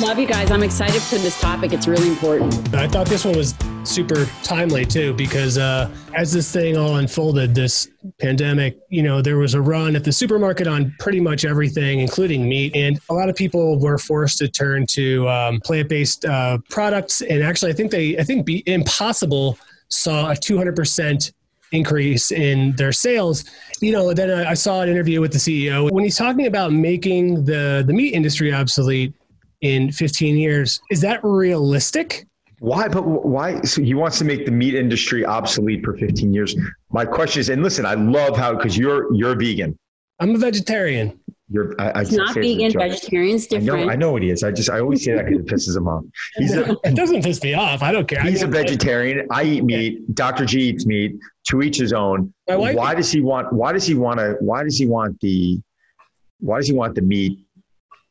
I love you guys. I'm excited for this topic. It's really important. I thought this one was super timely too because uh, as this thing all unfolded, this pandemic, you know, there was a run at the supermarket on pretty much everything, including meat, and a lot of people were forced to turn to um, plant-based uh, products. And actually, I think they, I think Be Impossible saw a 200 percent increase in their sales. You know, then I saw an interview with the CEO when he's talking about making the the meat industry obsolete in 15 years. Is that realistic? Why? But why? So he wants to make the meat industry obsolete for 15 years. My question is, and listen, I love how because you're you're vegan. I'm a vegetarian. You're I, I It's not vegan, vegetarian's I know, different. I know what he is. I just I always say that because it pisses him off. He's a it doesn't piss me off. I don't care. he's a vegetarian. I eat meat. Dr. G eats meat. To each his own. Why does he want? Why does he want to? Why does he want the? Why does he want the meat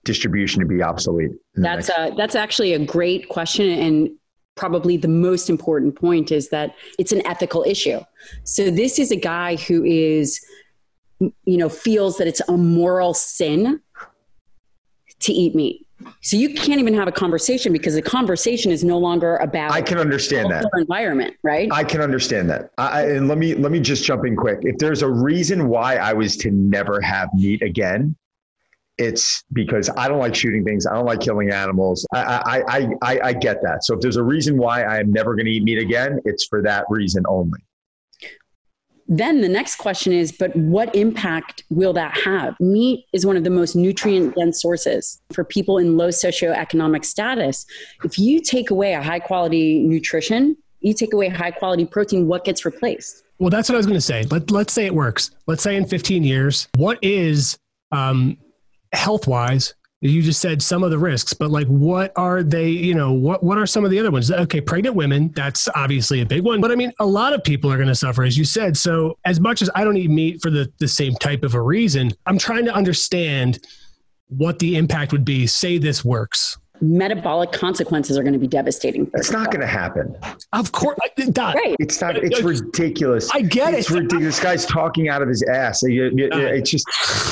distribution to be obsolete? That's a that's actually a great question and probably the most important point is that it's an ethical issue. So this is a guy who is you know feels that it's a moral sin to eat meat. So you can't even have a conversation because the conversation is no longer about I can understand that. environment, right? I can understand that. I, I- and let me let me just jump in quick. If there's a reason why I was to never have meat again, it's because I don't like shooting things. I don't like killing animals. I I I, I, I get that. So if there's a reason why I am never going to eat meat again, it's for that reason only. then the next question is but what impact will that have meat is one of the most nutrient dense sources for people in low socioeconomic status if you take away a high quality nutrition you take away high quality protein what gets replaced well, that's what I was going to say. Let, let's say it works. Let's say in 15 years, what is um, health wise? You just said some of the risks, but like, what are they? You know, what what are some of the other ones? Okay, pregnant women. That's obviously a big one. But I mean, a lot of people are going to suffer, as you said. So, as much as I don't eat meat for the the same type of a reason, I'm trying to understand what the impact would be. Say this works. Metabolic consequences are going to be devastating for It's not going to happen. Of course, Don, right It's not. It's ridiculous. I get It's it. ridiculous. This guy's talking out of his ass. You- you- It's just.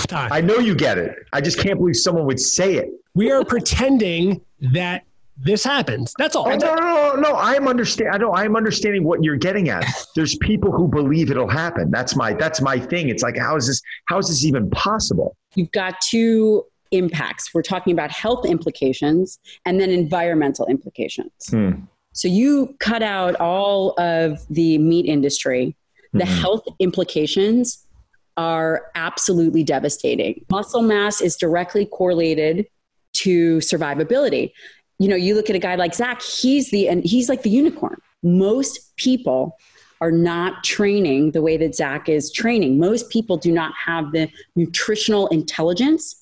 Don. I know you get it. I just can't believe someone would say it. we are pretending that this happens. That's all. Oh, no, no, no, no. I'm understand. I know. I'm understanding what you're getting at. There's people who believe it'll happen. That's my. That's my thing. It's like, how is this? How is this even possible? you've got two impacts we're talking about health implications and then environmental implications Hmm. So you cut out all of the meat industry. The Mhm. health implications are absolutely devastating. Muscle mass is directly correlated to survivability. You know, you look at a guy like Zach, he's the and he's like the unicorn. Most people are not training the way that Zach is training. Most people do not have the nutritional intelligence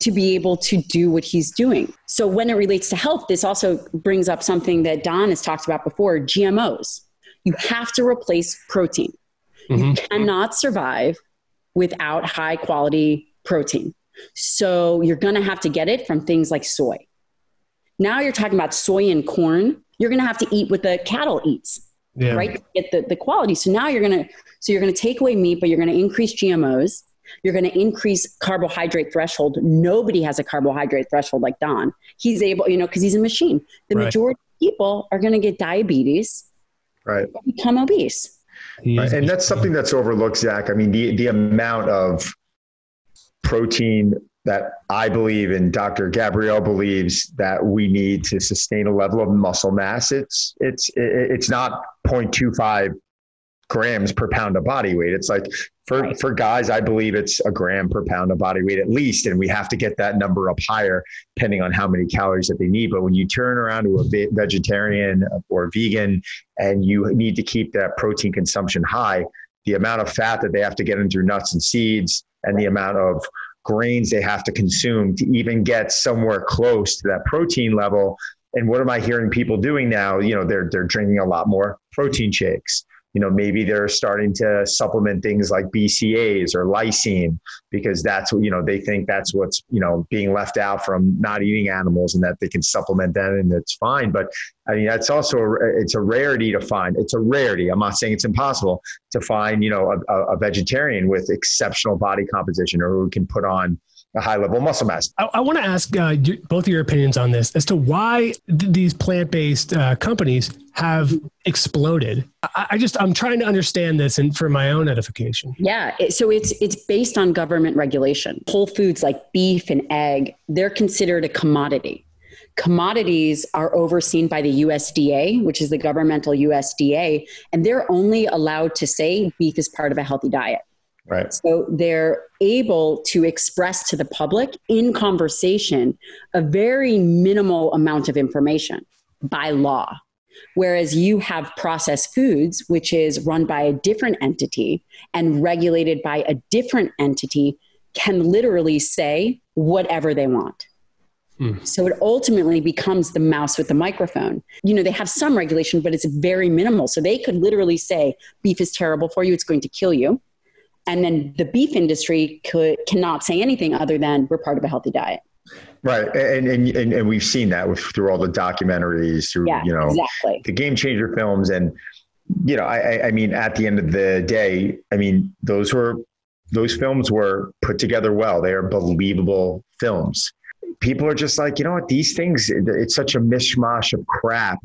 to be able to do what he's doing. So when it relates to health, this also brings up something that Don has talked about before, GMOs. You have to replace protein. You Mhm. cannot survive without high quality protein. So you're going to have to get it from things like soy. Now you're talking about soy and corn. You're going to have to eat what the cattle eats Yeah. right? Get the, the quality. So now you're gonna so you're gonna take away meat, but you're gonna increase GMOs. You're gonna increase carbohydrate threshold. Nobody has a carbohydrate threshold like Don. He's able, you know, because he's a machine. The Right. majority of people are gonna get diabetes, Right. become obese. Right. And that's something that's overlooked, Zach. I mean, the the amount of protein that I believe and Dr. Gabrielle believes that we need to sustain a level of muscle mass. It's it's it's not 0.25 grams per pound of body weight. It's like for Right. for guys, I believe it's a gram per pound of body weight at least, and we have to get that number up higher depending on how many calories that they need. But when you turn around to a vegetarian or vegan, and you need to keep that protein consumption high, the amount of fat that they have to get in through nuts and seeds, and the amount of grains they have to consume to even get somewhere close to that protein level. And what am I hearing people doing now? You know, they're they're drinking a lot more protein shakes. You know, maybe they're starting to supplement things like BCAAs or lysine because that's what, you know, they think that's what's, you know, being left out from not eating animals and that they can supplement that and it's fine. But I mean, that's also, a, it's a rarity to find. It's a rarity. I'm not saying it's impossible to find, you know, a, a vegetarian with exceptional body composition or who can put on, a high level muscle mass. I, I want to ask uh, both of your opinions on this as to why th- these plant based uh, companies have exploded. I, I, just I'm trying to understand this and for my own edification. Yeah, it, so it's it's based on government regulation. Whole foods like beef and egg, they're considered a commodity. Commodities are overseen by the USDA, which is the governmental USDA, and they're only allowed to say beef is part of a healthy diet. Right. So they're able to express to the public in conversation a very minimal amount of information by law. Whereas you have processed foods, which is run by a different entity and regulated by a different entity, can literally say whatever they want. Hmm. So it ultimately becomes the mouse with the microphone. You know, they have some regulation, but it's very minimal. So they could literally say, beef is terrible for you, it's going to kill you and then the beef industry could cannot say anything other than we're part of a healthy diet. Right. And and, and, and we've seen that with, through all the documentaries through yeah, you know exactly. the game changer films. And you know I, I mean at the end of the day i mean those were those films were put together well. They are believable films. People are just like you know what? These things it's such a mishmash of crap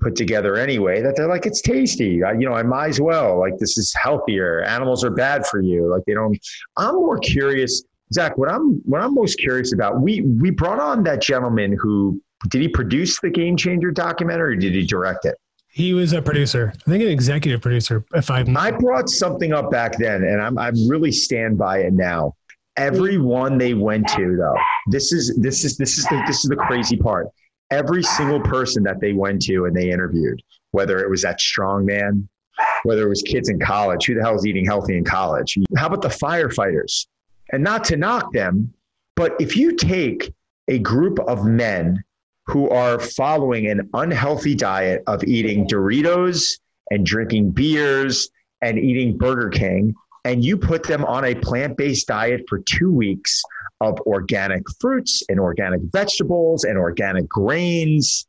put together anyway that they're like it's tasty. I, you know i might as well. Like this is healthier. Animals are bad for you. Like they don't i'm more curious zach what i'm what i'm most curious about we we brought on that gentleman who did he produce the game changer documentary or did he direct it? He was a producer i think an executive producer if i'm i brought something up back then and i'm i'm really stand by it now. Everyone they went to though this is this is this is the this is the crazy part every single person that they went to and they interviewed, whether it was that strong man, whether it was kids in college, who the hell is eating healthy in college? How about the firefighters? And not to knock them, but if you take a group of men who are following an unhealthy diet of eating Doritos and drinking beers and eating Burger King, and you put them on a plant based diet for two weeks, of organic fruits and organic vegetables and organic grains.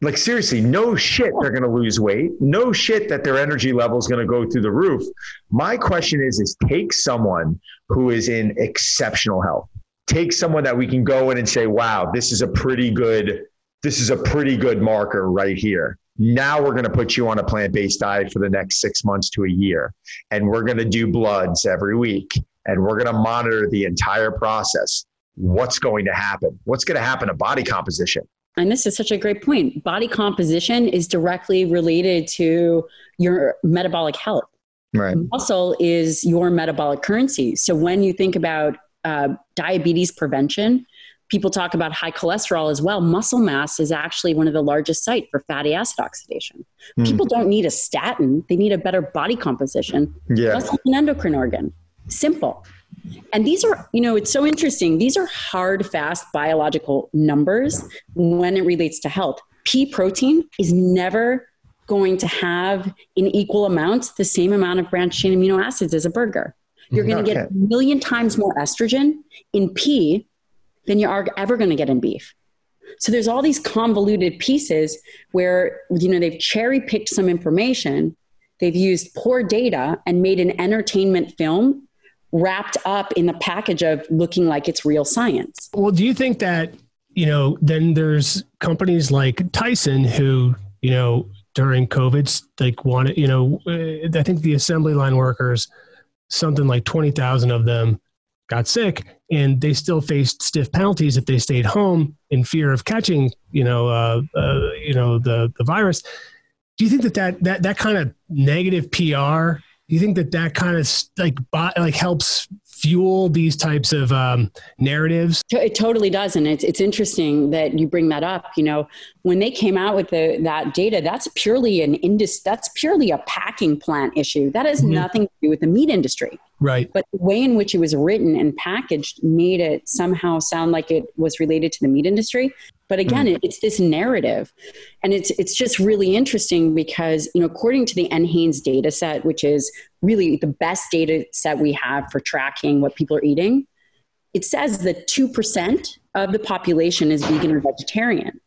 Like, seriously, no shit they're going to lose weight. No shit that their energy level is going to go through the roof. My question is, is take someone who is in exceptional health. Take someone that we can go in and say, wow, this is a pretty good, this is a pretty good marker right here. Now we're going to put you on a plant based diet for the next six months to a year. And we're going to do bloods every week and we're going to monitor the entire process. What's going to happen? What's going to happen to body composition? And this is such a great point. Body composition is directly related to your metabolic health. Right. Muscle is your metabolic currency. So when you think about uh, diabetes prevention, people talk about high cholesterol as well. Muscle mass is actually one of the largest site for fatty acid oxidation. Mm. People don't need a statin; they need a better body composition. Yeah. Muscle an endocrine organ. Simple. And these are, you know, it's so interesting. These are hard, fast biological numbers when it relates to health. Pea protein is never going to have in equal amounts the same amount of branched chain amino acids as a burger. You're going to get a million times more estrogen in pea than you are ever going to get in beef. So there's all these convoluted pieces where you know they've cherry picked some information, they've used poor data and made an entertainment film wrapped up in the package of looking like it's real science. Well, do you think that, you know, then there's companies like Tyson who, you know, during COVID, like wanted, you know, I think the assembly line workers, something like 20,000 of them got sick and they still faced stiff penalties if they stayed home in fear of catching, you know, uh, uh, you know, the, the virus. Do you think that that, that, that kind of negative PR you think that that kind of like like helps fuel these types of um, narratives? It totally does, and it's it's interesting that you bring that up. You know, when they came out with the that data, that's purely an indus that's purely a packing plant issue. That has mm-hmm. nothing to do with the meat industry. Right. But the way in which it was written and packaged made it somehow sound like it was related to the meat industry. But again, mm. it's this narrative. And it's it's just really interesting because, you know, according to the NHANES data set, which is really the best data set we have for tracking what people are eating, it says that 2% of the population is vegan or vegetarian.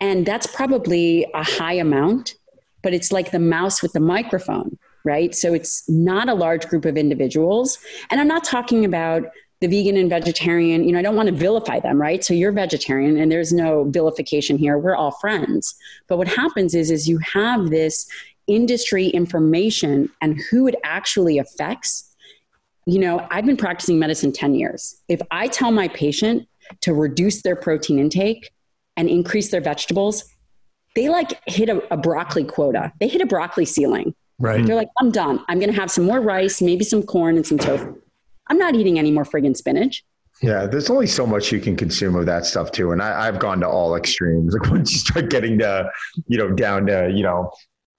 And that's probably a high amount, but it's like the mouse with the microphone, right? So it's not a large group of individuals. And I'm not talking about the vegan and vegetarian, you know, I don't want to vilify them, right? So you're vegetarian and there's no vilification here. We're all friends. But what happens is is you have this industry information and who it actually affects. You know, I've been practicing medicine 10 years. If I tell my patient to reduce their protein intake and increase their vegetables, they like hit a, a broccoli quota. They hit a broccoli ceiling. Right. They're like, I'm done. I'm going to have some more rice, maybe some corn and some tofu. I'm not eating any more friggin' spinach. Yeah, there's only so much you can consume of that stuff too. And I, have gone to all extremes. Like once you start getting to, you know, down to, you know,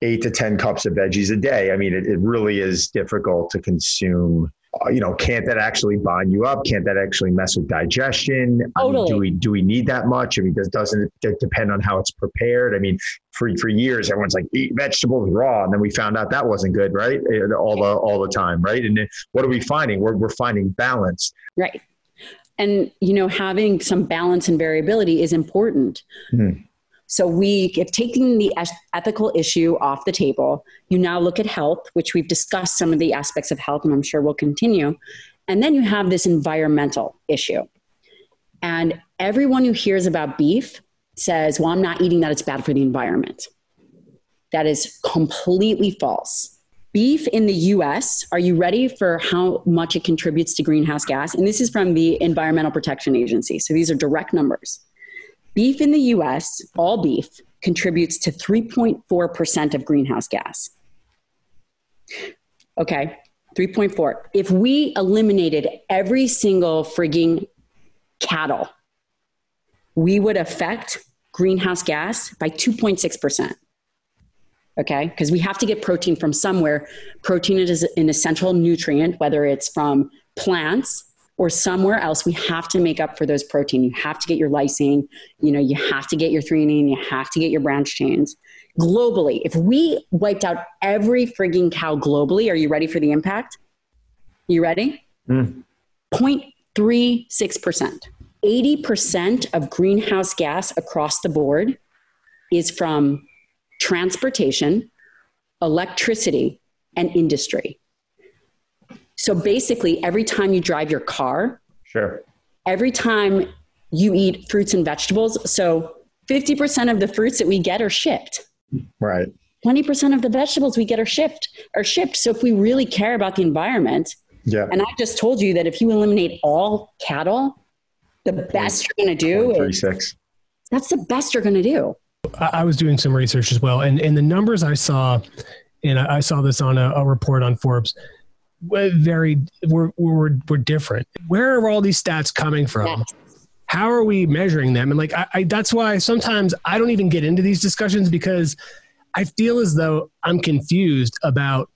eight to 10 cups of veggies a day, I mean, it, it really is difficult to consume you know, can't that actually bind you up? Can't that actually mess with digestion? Totally. I mean, do we do we need that much? I mean, does doesn't it depend on how it's prepared? I mean, for for years, everyone's like eat vegetables raw, and then we found out that wasn't good, right? Eh, all the all the time, right? And what are we finding? We're we're finding balance, right? And you know, having some balance and variability is important. Hmm. So we, if taking the ethical issue off the table, you now look at health, which we've discussed some of the aspects of health, and I'm sure we'll continue. And then you have this environmental issue. And everyone who hears about beef says, well, I'm not eating that, it's bad for the environment. That is completely false. Beef in the US, are you ready for how much it contributes to greenhouse gas? And this is from the Environmental Protection Agency. So these are direct numbers. Beef in the US, all beef, contributes to 3.4% of greenhouse gas. Okay, 3.4. If we eliminated every single frigging cattle, we would affect greenhouse gas by 2.6%. Okay, because we have to get protein from somewhere. Protein is an essential nutrient, whether it's from plants or somewhere else we have to make up for those protein. You have to get your lysine you know you have to get your threonine you have to get your branch chains globally. If we wiped out every frigging cow globally are you ready for the impact? You ready? Mm. 0.36% 80% of greenhouse gas across the board is from transportation electricity and industry so basically, every time you drive your car, sure. Every time you eat fruits and vegetables, so 50% of the fruits that we get are shipped. Right. 20% of the vegetables we get are shipped are shipped. So if we really care about the environment, yeah. And I just told you that if you eliminate all cattle, the best you're going to do is that's the best you're going to do. I was doing some research as well, and and the numbers I saw, and I saw this on a, a report on Forbes very we're, we're, we're different where are all these stats coming from yes. how are we measuring them and like I, I, that's why sometimes i don't even get into these discussions because i feel as though i'm confused about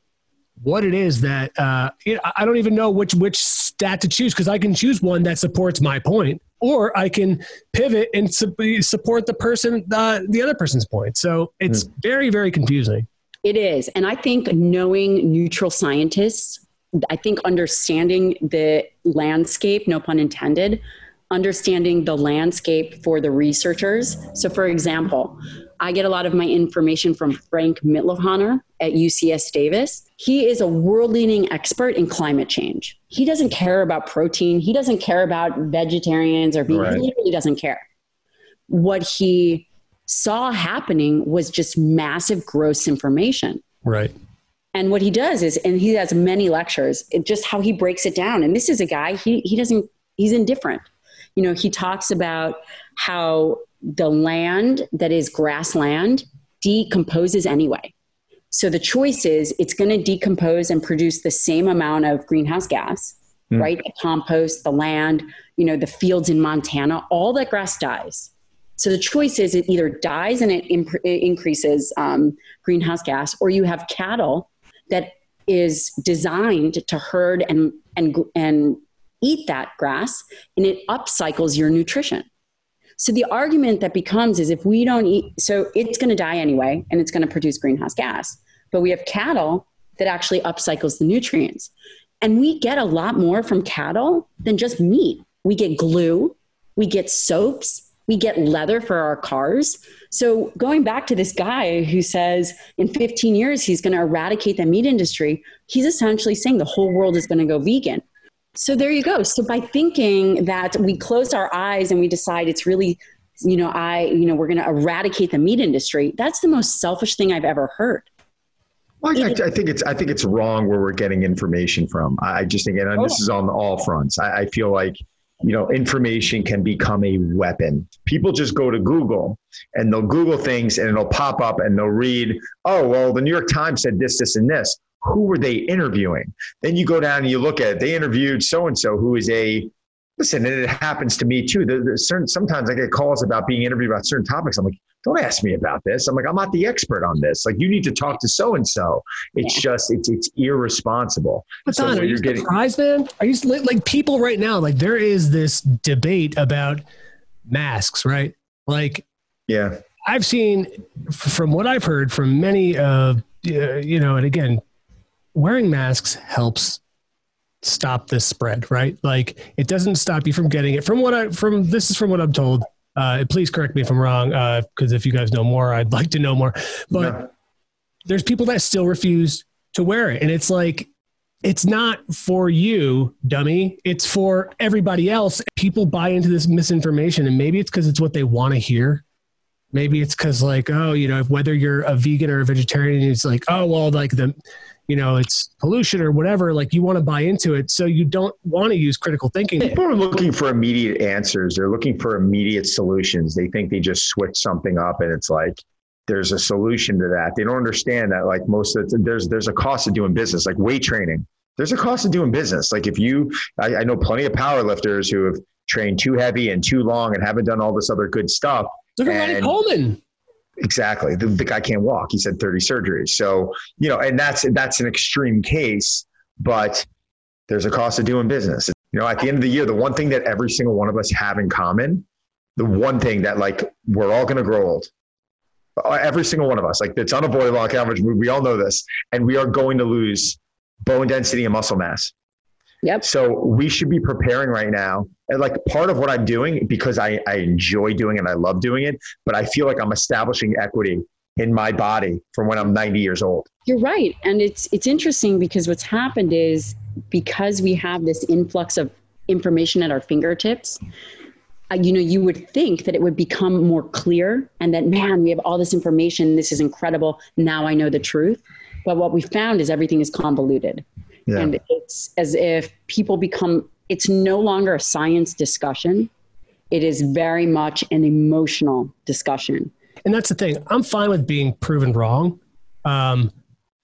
what it is that uh, you know, i don't even know which which stat to choose because i can choose one that supports my point or i can pivot and su- support the person uh, the other person's point so it's mm. very very confusing it is. And I think knowing neutral scientists I think understanding the landscape, no pun intended, understanding the landscape for the researchers. So, for example, I get a lot of my information from Frank Mitloehner at UC Davis. He is a world leading expert in climate change. He doesn't care about protein, he doesn't care about vegetarians or vegans, right. he literally doesn't care. What he saw happening was just massive gross information. Right. And what he does is, and he has many lectures, just how he breaks it down. And this is a guy, he, he doesn't, he's indifferent. You know, he talks about how the land that is grassland decomposes anyway. So the choice is it's going to decompose and produce the same amount of greenhouse gas, mm. right? The compost, the land, you know, the fields in Montana, all that grass dies. So the choice is it either dies and it, imp- it increases um, greenhouse gas, or you have cattle that is designed to herd and and and eat that grass and it upcycles your nutrition. So the argument that becomes is if we don't eat so it's going to die anyway and it's going to produce greenhouse gas. But we have cattle that actually upcycles the nutrients. And we get a lot more from cattle than just meat. We get glue we get soaps we get leather for our cars. So going back to this guy who says in 15 years he's going to eradicate the meat industry, he's essentially saying the whole world is going to go vegan. So there you go. So by thinking that we close our eyes and we decide it's really, you know, I, you know, we're going to eradicate the meat industry. That's the most selfish thing I've ever heard. Well, I, I, think it's I think it's wrong where we're getting information from. I just think, and this oh. is on all fronts. I, I feel like you know information can become a weapon. People just go to Google and they'll Google things and it'll pop up and they'll read, oh well, the New York Times said this, this, and this. Who were they interviewing? Then you go down and you look at it. They interviewed so and so who is a listen, and it happens to me too. Certain sometimes I get calls about being interviewed about certain topics. I'm like, don't ask me about this. I'm like, I'm not the expert on this. Like, you need to talk to so and so. It's yeah. just it's it's irresponsible. But so Don, are you getting, surprised, man? Are you like people right now? Like, there is this debate about masks, right? Like, yeah, I've seen from what I've heard from many, uh, you know, and again, wearing masks helps stop this spread, right? Like it doesn't stop you from getting it. From what I from this is from what I'm told. Uh, please correct me if I'm wrong, because uh, if you guys know more, I'd like to know more. But there's people that still refuse to wear it, and it's like it's not for you, dummy. It's for everybody else. People buy into this misinformation, and maybe it's because it's what they want to hear. Maybe it's because, like, oh, you know, whether you're a vegan or a vegetarian, it's like, oh, well, like the you know it's pollution or whatever like you want to buy into it so you don't want to use critical thinking. People are looking for immediate answers. They're looking for immediate solutions. They think they just switch something up and it's like there's a solution to that. They don't understand that like most of the, there's there's a cost of doing business like weight training. There's a cost of doing business. Like if you I, I know plenty of power lifters who have trained too heavy and too long and haven't done all this other good stuff look at Ronnie Coleman Exactly. The, the guy can't walk. He said 30 surgeries. So, you know, and that's that's an extreme case, but there's a cost of doing business. You know, at the end of the year, the one thing that every single one of us have in common, the one thing that like we're all going to grow old. Uh, every single one of us, like it's unavoidable on average. We all know this, and we are going to lose bone density and muscle mass. Yep. So we should be preparing right now. And like part of what I'm doing because I, I enjoy doing it and I love doing it, but I feel like I'm establishing equity in my body from when I'm 90 years old. You're right. And it's it's interesting because what's happened is because we have this influx of information at our fingertips, uh, you know, you would think that it would become more clear and that, man, we have all this information. This is incredible. Now I know the truth. But what we found is everything is convoluted. Yeah. And it's as if people become, it's no longer a science discussion. It is very much an emotional discussion. And that's the thing. I'm fine with being proven wrong. Um,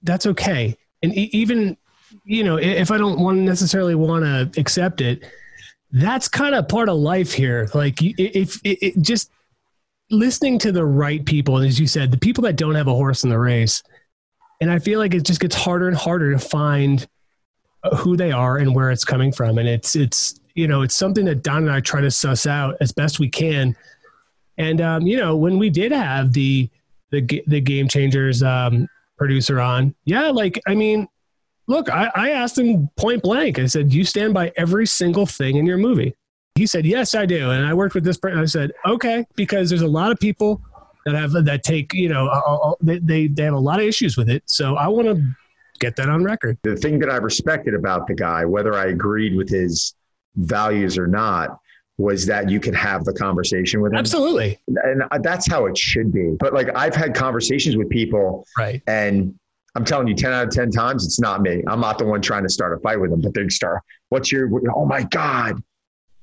that's okay. And e- even, you know, if I don't want necessarily want to accept it, that's kind of part of life here. Like if it, it, just listening to the right people, as you said, the people that don't have a horse in the race. And I feel like it just gets harder and harder to find who they are and where it's coming from. And it's it's you know it's something that Don and I try to suss out as best we can. And um, you know when we did have the the the game changers um, producer on, yeah, like I mean, look, I, I asked him point blank. I said, "Do you stand by every single thing in your movie?" He said, "Yes, I do." And I worked with this person. I said, "Okay," because there's a lot of people that have that take you know they they have a lot of issues with it. So I want to get that on record. The thing that I respected about the guy, whether I agreed with his values or not, was that you could have the conversation with him. Absolutely. And that's how it should be. But like I've had conversations with people right. and I'm telling you 10 out of 10 times, it's not me. I'm not the one trying to start a fight with them, but they start, what's your, oh my God,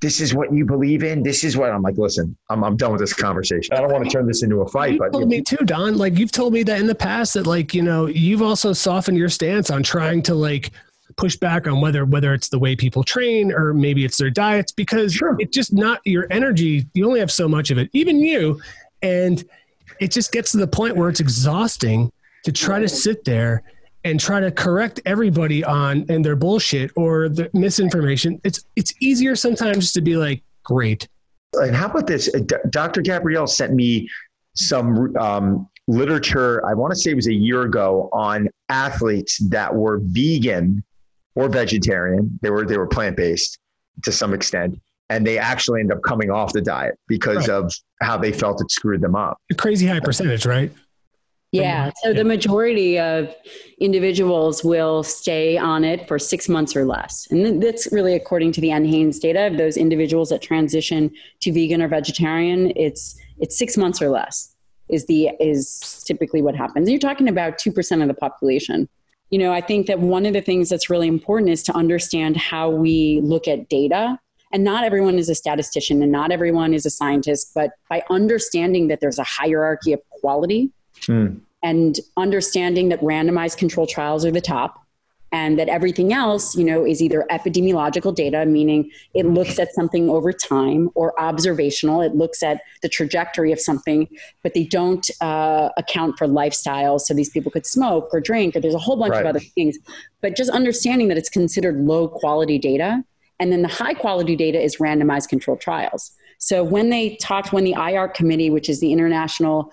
this is what you believe in. This is what I'm like. Listen, I'm, I'm done with this conversation. I don't want to turn this into a fight. You but told me too, Don. Like you've told me that in the past that like you know you've also softened your stance on trying to like push back on whether whether it's the way people train or maybe it's their diets because sure. it's just not your energy. You only have so much of it, even you, and it just gets to the point where it's exhausting to try to sit there and try to correct everybody on and their bullshit or the misinformation. It's it's easier sometimes to be like, great. And how about this? Dr. Gabrielle sent me some um, literature. I want to say it was a year ago on athletes that were vegan or vegetarian. They were they were plant based to some extent, and they actually end up coming off the diet because right. of how they felt it screwed them up. A crazy high percentage, right? Yeah. So the majority of individuals will stay on it for six months or less. And that's really according to the NHANES data of those individuals that transition to vegan or vegetarian, it's it's six months or less is the is typically what happens. You're talking about two percent of the population. You know, I think that one of the things that's really important is to understand how we look at data and not everyone is a statistician and not everyone is a scientist, but by understanding that there's a hierarchy of quality mm. and understanding that randomized control trials are the top and that everything else you know is either epidemiological data meaning it looks at something over time or observational it looks at the trajectory of something but they don't uh, account for lifestyles so these people could smoke or drink or there's a whole bunch right. of other things but just understanding that it's considered low quality data and then the high quality data is randomized controlled trials. So when they talked, when the IARC committee, which is the International,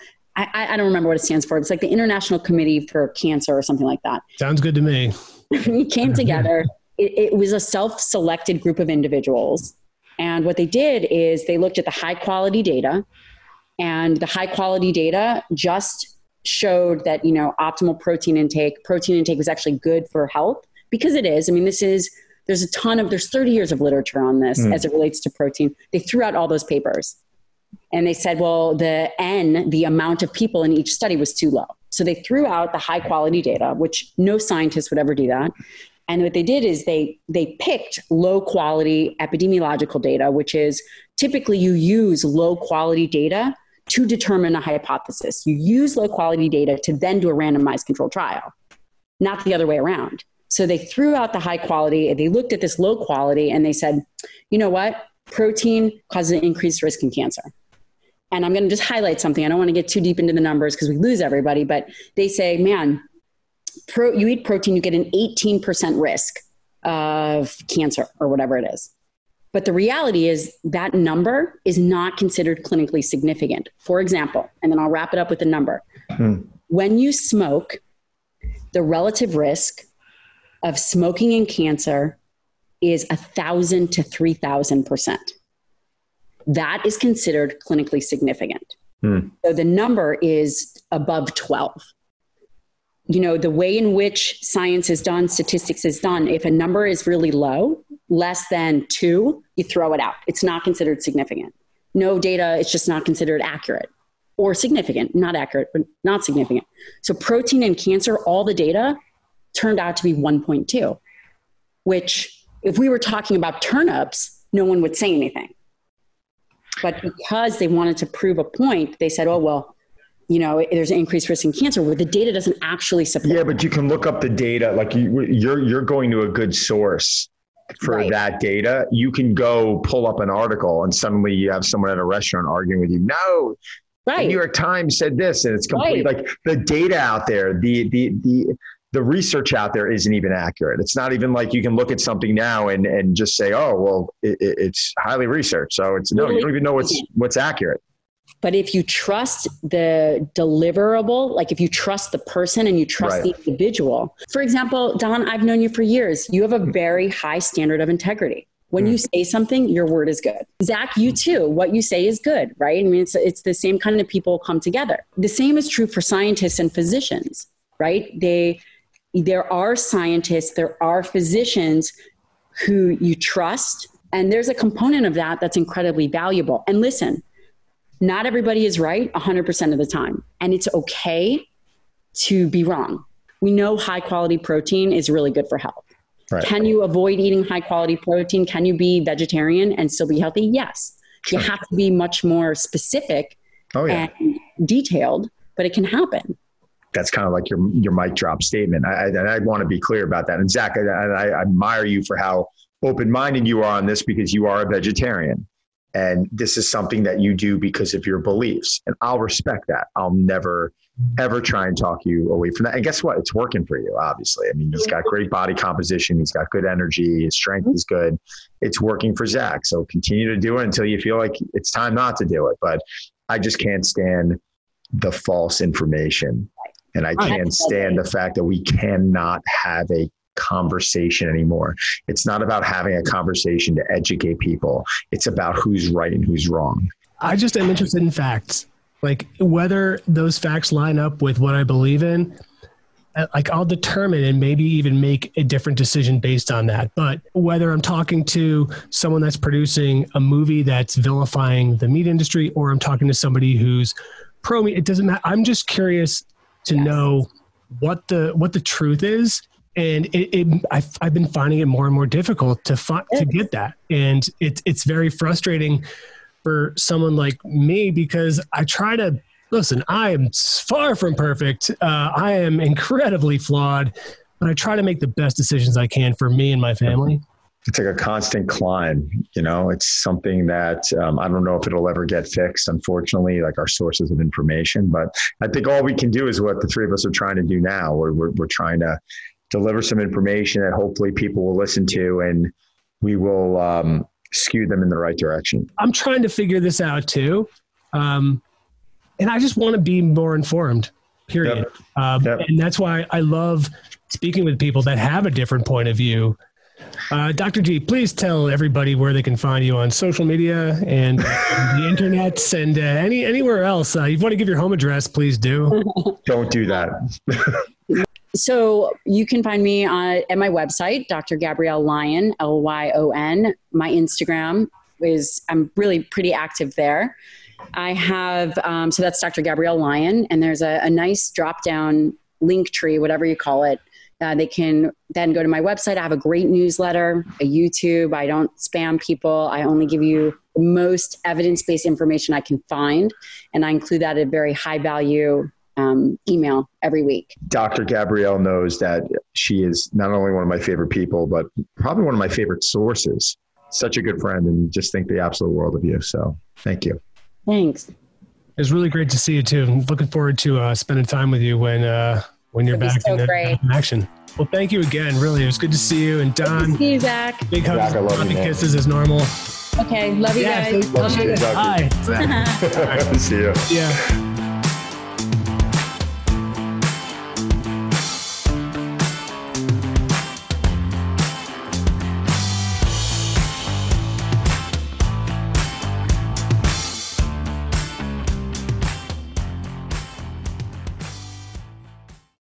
I, I don't remember what it stands for, it's like the International Committee for Cancer or something like that. Sounds good to me. We came together. It, it was a self selected group of individuals. And what they did is they looked at the high quality data, and the high quality data just showed that, you know, optimal protein intake, protein intake was actually good for health because it is. I mean, this is there's a ton of there's 30 years of literature on this mm. as it relates to protein they threw out all those papers and they said well the n the amount of people in each study was too low so they threw out the high quality data which no scientist would ever do that and what they did is they they picked low quality epidemiological data which is typically you use low quality data to determine a hypothesis you use low quality data to then do a randomized control trial not the other way around so they threw out the high quality, they looked at this low quality, and they said, you know what? Protein causes an increased risk in cancer. And I'm going to just highlight something. I don't want to get too deep into the numbers because we lose everybody, but they say, man, pro, you eat protein, you get an 18% risk of cancer or whatever it is. But the reality is that number is not considered clinically significant. For example, and then I'll wrap it up with a number. Hmm. When you smoke, the relative risk of smoking and cancer is a thousand to three thousand percent. That is considered clinically significant. Hmm. So the number is above 12. You know, the way in which science is done, statistics is done, if a number is really low, less than two, you throw it out. It's not considered significant. No data, it's just not considered accurate or significant, not accurate, but not significant. So, protein and cancer, all the data turned out to be 1.2, which, if we were talking about turnips, no one would say anything. But because they wanted to prove a point, they said, oh, well, you know, there's an increased risk in cancer where the data doesn't actually support. Yeah, but you can look up the data. Like you, you're, you're going to a good source for right. that data. You can go pull up an article and suddenly you have someone at a restaurant arguing with you. No, Right. The New York Times said this, and it's complete right. like the data out there, the the the the research out there isn't even accurate. It's not even like you can look at something now and, and just say, oh, well, it, it's highly researched. So it's no, you don't even know what's, what's accurate. But if you trust the deliverable, like if you trust the person and you trust right. the individual, for example, Don, I've known you for years. You have a very high standard of integrity. When mm. you say something, your word is good. Zach, you too. What you say is good, right? I mean, it's, it's the same kind of people come together. The same is true for scientists and physicians, right? They, there are scientists, there are physicians who you trust, and there's a component of that that's incredibly valuable. And listen, not everybody is right 100% of the time, and it's okay to be wrong. We know high quality protein is really good for health. Right. Can you avoid eating high quality protein? Can you be vegetarian and still be healthy? Yes. Sure. You have to be much more specific oh, yeah. and detailed, but it can happen that's kind of like your your mic drop statement. I, and I want to be clear about that. And Zach, I, I admire you for how open minded you are on this because you are a vegetarian, and this is something that you do because of your beliefs. And I'll respect that. I'll never ever try and talk you away from that. And guess what? It's working for you. Obviously, I mean, he's got great body composition. He's got good energy. His strength mm-hmm. is good. It's working for Zach. So continue to do it until you feel like it's time not to do it. But I just can't stand the false information and I can't stand the fact that we cannot have a conversation anymore. It's not about having a conversation to educate people. It's about who's right and who's wrong. I just am interested in facts. like whether those facts line up with what I believe in, uh, like I'll determine and maybe even make a different decision based on that. But whether I'm talking to someone that's producing a movie that's vilifying the meat industry or I'm talking to somebody who's pro meat, it doesn't matter. I'm just curious to yes. know what the what the truth is. And it, it I've, I've, been finding it more and more difficult to find to get that. And it's it's very frustrating for someone like me because i try to listen i am far from perfect. Uh, i am incredibly flawed but i try to make the best decisions i can for me and my family it's like a constant climb you know it's something that um, i don't know if it'll ever get fixed unfortunately like our sources of information but i think all we can do is what the three of us are trying to do now we're, we're, we're trying to deliver some information that hopefully people will listen to and we will um, skew them in the right direction i'm trying to figure this out too um, and i just want to be more informed period yep. Um, yep. and that's why i love speaking with people that have a different point of view uh, Dr. G, please tell everybody where they can find you on social media and the internet and uh, any anywhere else. Uh, you want to give your home address, please do. Don't do that. so you can find me on, at my website, Dr. Gabrielle Lyon, L Y O N. My Instagram is, I'm really pretty active there. I have, um, so that's Dr. Gabrielle Lyon, and there's a, a nice drop down link tree, whatever you call it, uh, they can then go to my website. I have a great newsletter, a YouTube. I don't spam people. I only give you the most evidence based information I can find. And I include that at a very high value um, email every week. Dr. Gabrielle knows that she is not only one of my favorite people, but probably one of my favorite sources. Such a good friend and just think the absolute world of you. So thank you. Thanks. It's really great to see you too. I'm looking forward to uh, spending time with you when uh, when you're back so in, in, action. Well, thank you again. Really, it was good to see you. And Don, see you, Zach. Big hugs, Zach, and kisses as normal. Okay, love you yeah, guys. Love you. Hi. see you. Yeah.